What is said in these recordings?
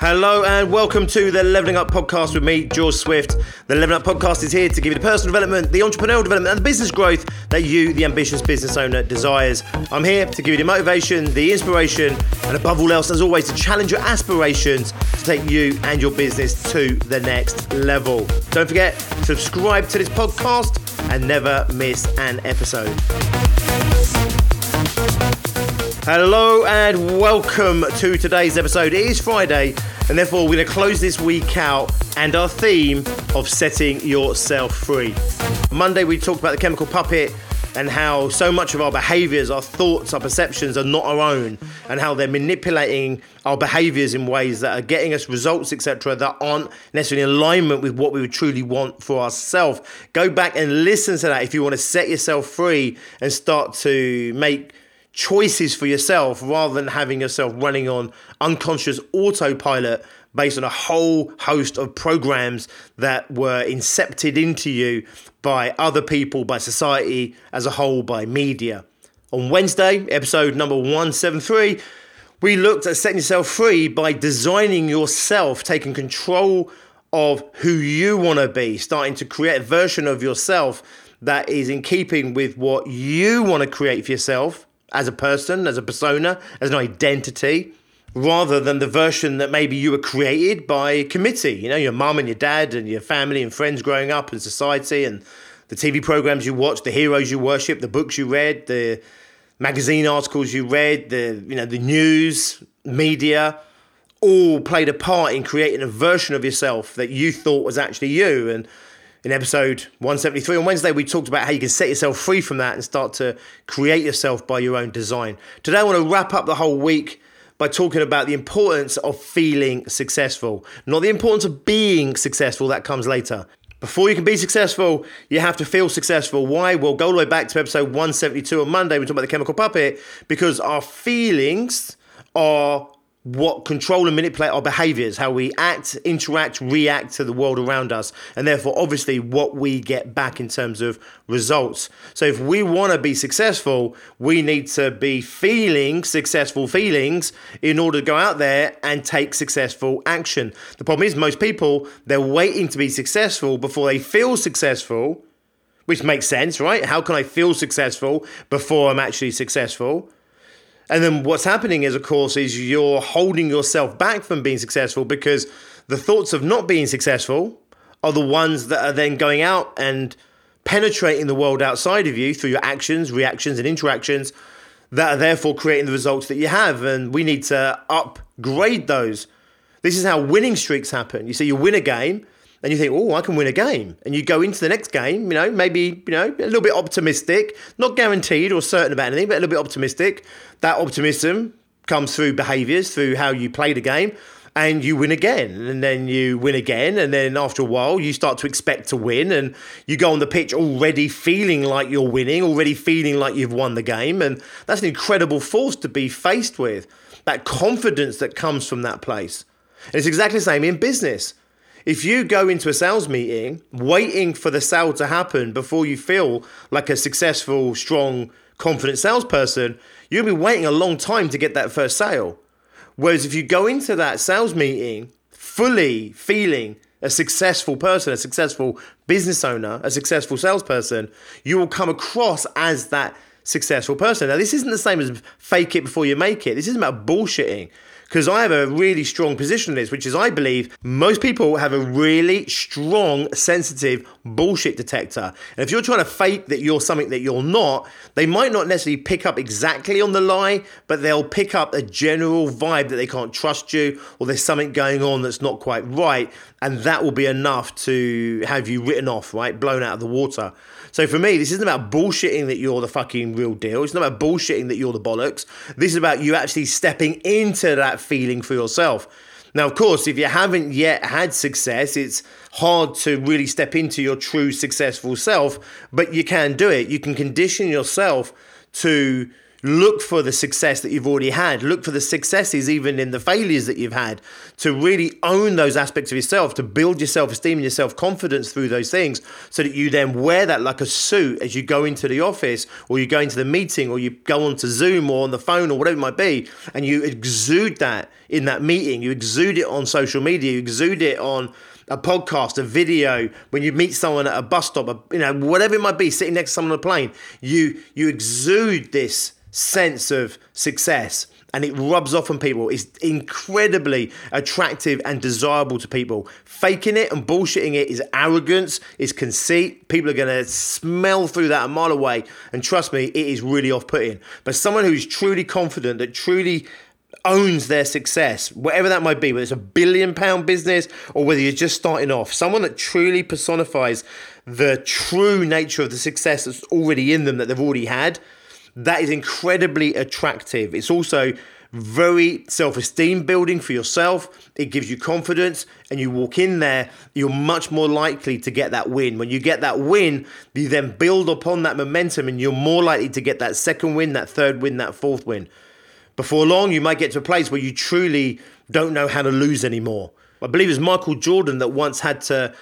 Hello and welcome to the Leveling Up podcast with me, George Swift. The Leveling Up podcast is here to give you the personal development, the entrepreneurial development, and the business growth that you, the ambitious business owner, desires. I'm here to give you the motivation, the inspiration, and above all else, as always, to challenge your aspirations to take you and your business to the next level. Don't forget, subscribe to this podcast and never miss an episode. Hello and welcome to today's episode. It is Friday, and therefore we're going to close this week out and our theme of setting yourself free. Monday we talked about the chemical puppet and how so much of our behaviors, our thoughts, our perceptions are not our own, and how they're manipulating our behaviors in ways that are getting us results, etc., that aren't necessarily in alignment with what we would truly want for ourselves. Go back and listen to that if you want to set yourself free and start to make choices for yourself rather than having yourself running on unconscious autopilot based on a whole host of programs that were incepted into you by other people, by society as a whole, by media. On Wednesday, episode number 173, we looked at setting yourself free by designing yourself, taking control of who you want to be, starting to create a version of yourself that is in keeping with what you want to create for yourself as a person, as a persona, as an identity, rather than the version that maybe you were created by committee. You know, your mum and your dad and your family and friends growing up and society and the TV programs you watched, the heroes you worship, the books you read, the magazine articles you read, the you know, the news, media, all played a part in creating a version of yourself that you thought was actually you. And in episode 173 on Wednesday, we talked about how you can set yourself free from that and start to create yourself by your own design. Today, I want to wrap up the whole week by talking about the importance of feeling successful, not the importance of being successful, that comes later. Before you can be successful, you have to feel successful. Why? Well, go all the way back to episode 172 on Monday. We talked about the chemical puppet because our feelings are what control and manipulate our behaviors, how we act, interact, react to the world around us, and therefore, obviously, what we get back in terms of results. So, if we want to be successful, we need to be feeling successful feelings in order to go out there and take successful action. The problem is, most people, they're waiting to be successful before they feel successful, which makes sense, right? How can I feel successful before I'm actually successful? And then what's happening is, of course, is you're holding yourself back from being successful because the thoughts of not being successful are the ones that are then going out and penetrating the world outside of you through your actions, reactions, and interactions that are therefore creating the results that you have. And we need to upgrade those. This is how winning streaks happen. You see, you win a game and you think, oh, I can win a game. And you go into the next game, you know, maybe, you know, a little bit optimistic, not guaranteed or certain about anything, but a little bit optimistic. That optimism comes through behaviors, through how you play the game, and you win again. And then you win again. And then after a while, you start to expect to win. And you go on the pitch already feeling like you're winning, already feeling like you've won the game. And that's an incredible force to be faced with. That confidence that comes from that place. And it's exactly the same in business. If you go into a sales meeting waiting for the sale to happen before you feel like a successful, strong, confident salesperson, you'll be waiting a long time to get that first sale. Whereas if you go into that sales meeting fully feeling a successful person, a successful business owner, a successful salesperson, you will come across as that successful person. Now, this isn't the same as fake it before you make it. This isn't about bullshitting because I have a really strong position in this, which is I believe most people have a really strong, sensitive bullshit detector. And if you're trying to fake that you're something that you're not, they might not necessarily pick up exactly on the lie, but they'll pick up a general vibe that they can't trust you or there's something going on that's not quite right. And that will be enough to have you written off, right? Blown out of the water. So for me, this isn't about bullshitting that you're the fucking real deal. It's not about bullshitting that you're the bollocks. This is about you actually stepping into that feeling for yourself. Now, of course, if you haven't yet had success, it's hard to really step into your true successful self, but you can do it. You can condition yourself to look for the success that you've already had. Look for the successes, even in the failures that you've had, to really own those aspects of yourself, to build your self esteem and your self confidence through those things, so that you then wear that like a suit as you go into the office or you go into the meeting or you go onto Zoom or on the phone or whatever it might be, and you exude that in that meeting. You exude it on social media, you exude it on a podcast, a video, when you meet someone at a bus stop, a, you know, whatever it might be, sitting next to someone on a plane, you you exude this sense of success and it rubs off on people. It's incredibly attractive and desirable to people. Faking it and bullshitting it is arrogance, is conceit. People are going to smell through that a mile away. And trust me, it is really off putting. But someone who's truly confident, that truly owns their success, whatever that might be, whether it's a billion pound business or whether you're just starting off, someone that truly personifies the true nature of the success that's already in them that they've already had, that is incredibly attractive. It's also very self esteem building for yourself. It gives you confidence, and you walk in there, you're much more likely to get that win. When you get that win, you then build upon that momentum, and you're more likely to get that second win, that third win, that fourth win. Before long, you might get to a place where you truly don't know how to lose anymore. I believe it was Michael Jordan that once had to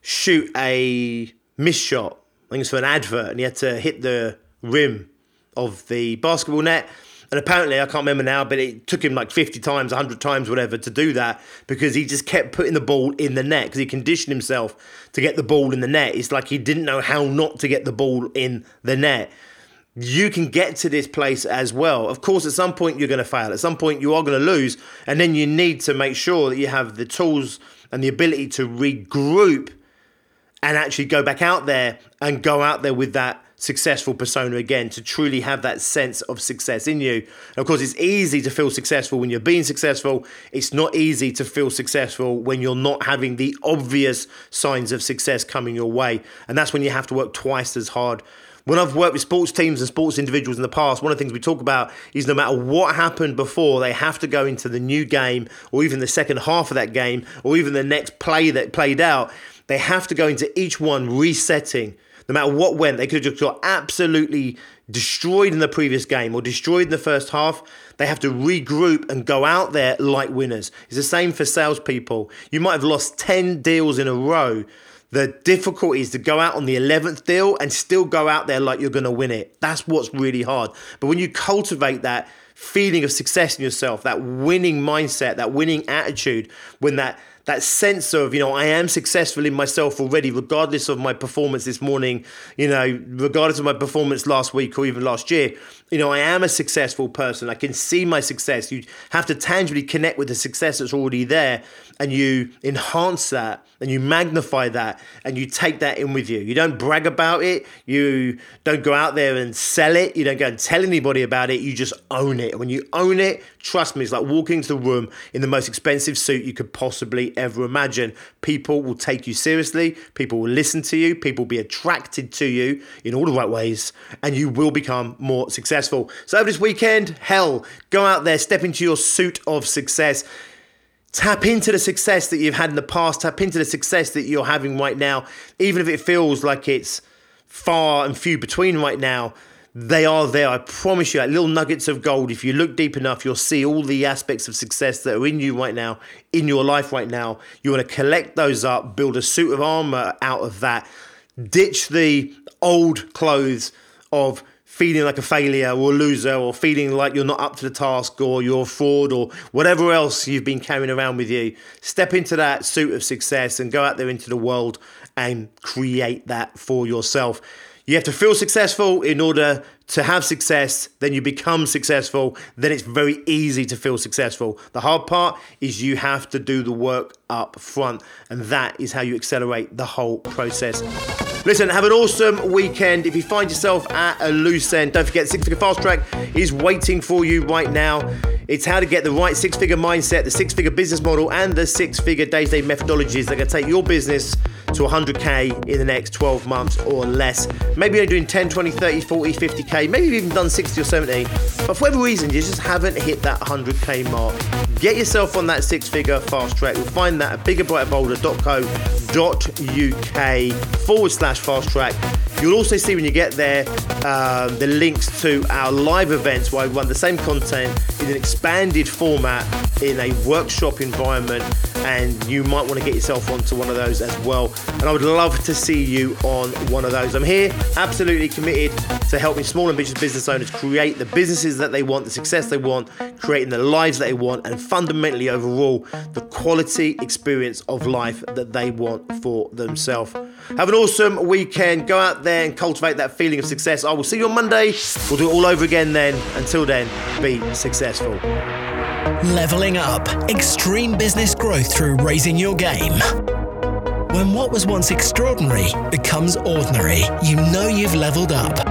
shoot a miss shot. I think it's for an advert, and he had to hit the rim of the basketball net. And apparently, I can't remember now, but it took him like 50 times, 100 times, whatever, to do that because he just kept putting the ball in the net because he conditioned himself to get the ball in the net. It's like he didn't know how not to get the ball in the net you can get to this place as well. Of course, at some point you're going to fail. At some point you are going to lose. And then you need to make sure that you have the tools and the ability to regroup and actually go back out there and go out there with that successful persona again to truly have that sense of success in you. And of course, it's easy to feel successful when you're being successful. It's not easy to feel successful when you're not having the obvious signs of success coming your way. And that's when you have to work twice as hard when I've worked with sports teams and sports individuals in the past, one of the things we talk about is no matter what happened before, they have to go into the new game or even the second half of that game or even the next play that played out. They have to go into each one resetting. No matter what went, they could have just got absolutely destroyed in the previous game or destroyed in the first half. They have to regroup and go out there like winners. It's the same for salespeople. You might have lost 10 deals in a row the difficulty is to go out on the 11th deal and still go out there like you're going to win it. That's what's really hard. But when you cultivate that feeling of success in yourself, that winning mindset, that winning attitude, when that that sense of, you know, I am successful in myself already, regardless of my performance this morning, you know, regardless of my performance last week or even last year, you know, I am a successful person. I can see my success. You have to tangibly connect with the success that's already there and you enhance that and you magnify that and you take that in with you. You don't brag about it. You don't go out there and sell it. You don't go and tell anybody about it. You just own it. And when you own it, trust me, it's like walking into the room in the most expensive suit you could possibly ever imagine. People will take you seriously, people will listen to you, people will be attracted to you in all the right ways, and you will become more successful. So, over this weekend, hell, go out there, step into your suit of success. Tap into the success that you've had in the past, tap into the success that you're having right now, even if it feels like it's far and few between right now they are there. I promise you, like little nuggets of gold. If you look deep enough, you'll see all the aspects of success that are in you right now, in your life right now. You want to collect those up, build a suit of armor out of that, ditch the old clothes of feeling like a failure or a loser or feeling like you're not up to the task or you're a fraud or whatever else you've been carrying around with you. Step into that suit of success and go out there into the world and create that for yourself. You have to feel successful in order to have success, then you become successful, then it's very easy to feel successful. The hard part is you have to do the work up front, and that is how you accelerate the whole process. Listen, have an awesome weekend. If you find yourself at a loose end, don't forget Six Figure Fast Track is waiting for you right now. It's how to get the right six figure mindset, the six figure business model, and the six figure day to day methodologies that can take your business to 100k in the next 12 months or less. Maybe you're doing 10, 20, 30, 40, 50k, maybe you've even done 60 or 70, but for whatever reason, you just haven't hit that 100k mark. Get yourself on that six figure fast track. You'll find that at biggerbrighterbolder.co.uk forward slash fast track You'll also see when you get there um, the links to our live events where we run the same content in an expanded format in a workshop environment, and you might want to get yourself onto one of those as well. And I would love to see you on one of those. I'm here, absolutely committed to helping small and ambitious business owners create the businesses that they want, the success they want, creating the lives that they want, and fundamentally overall, the quality experience of life that they want for themselves. Have an awesome weekend. Go out there and cultivate that feeling of success. I will see you on Monday. We'll do it all over again then. Until then, be successful. Leveling up. Extreme business growth through raising your game. When what was once extraordinary becomes ordinary, you know you've leveled up.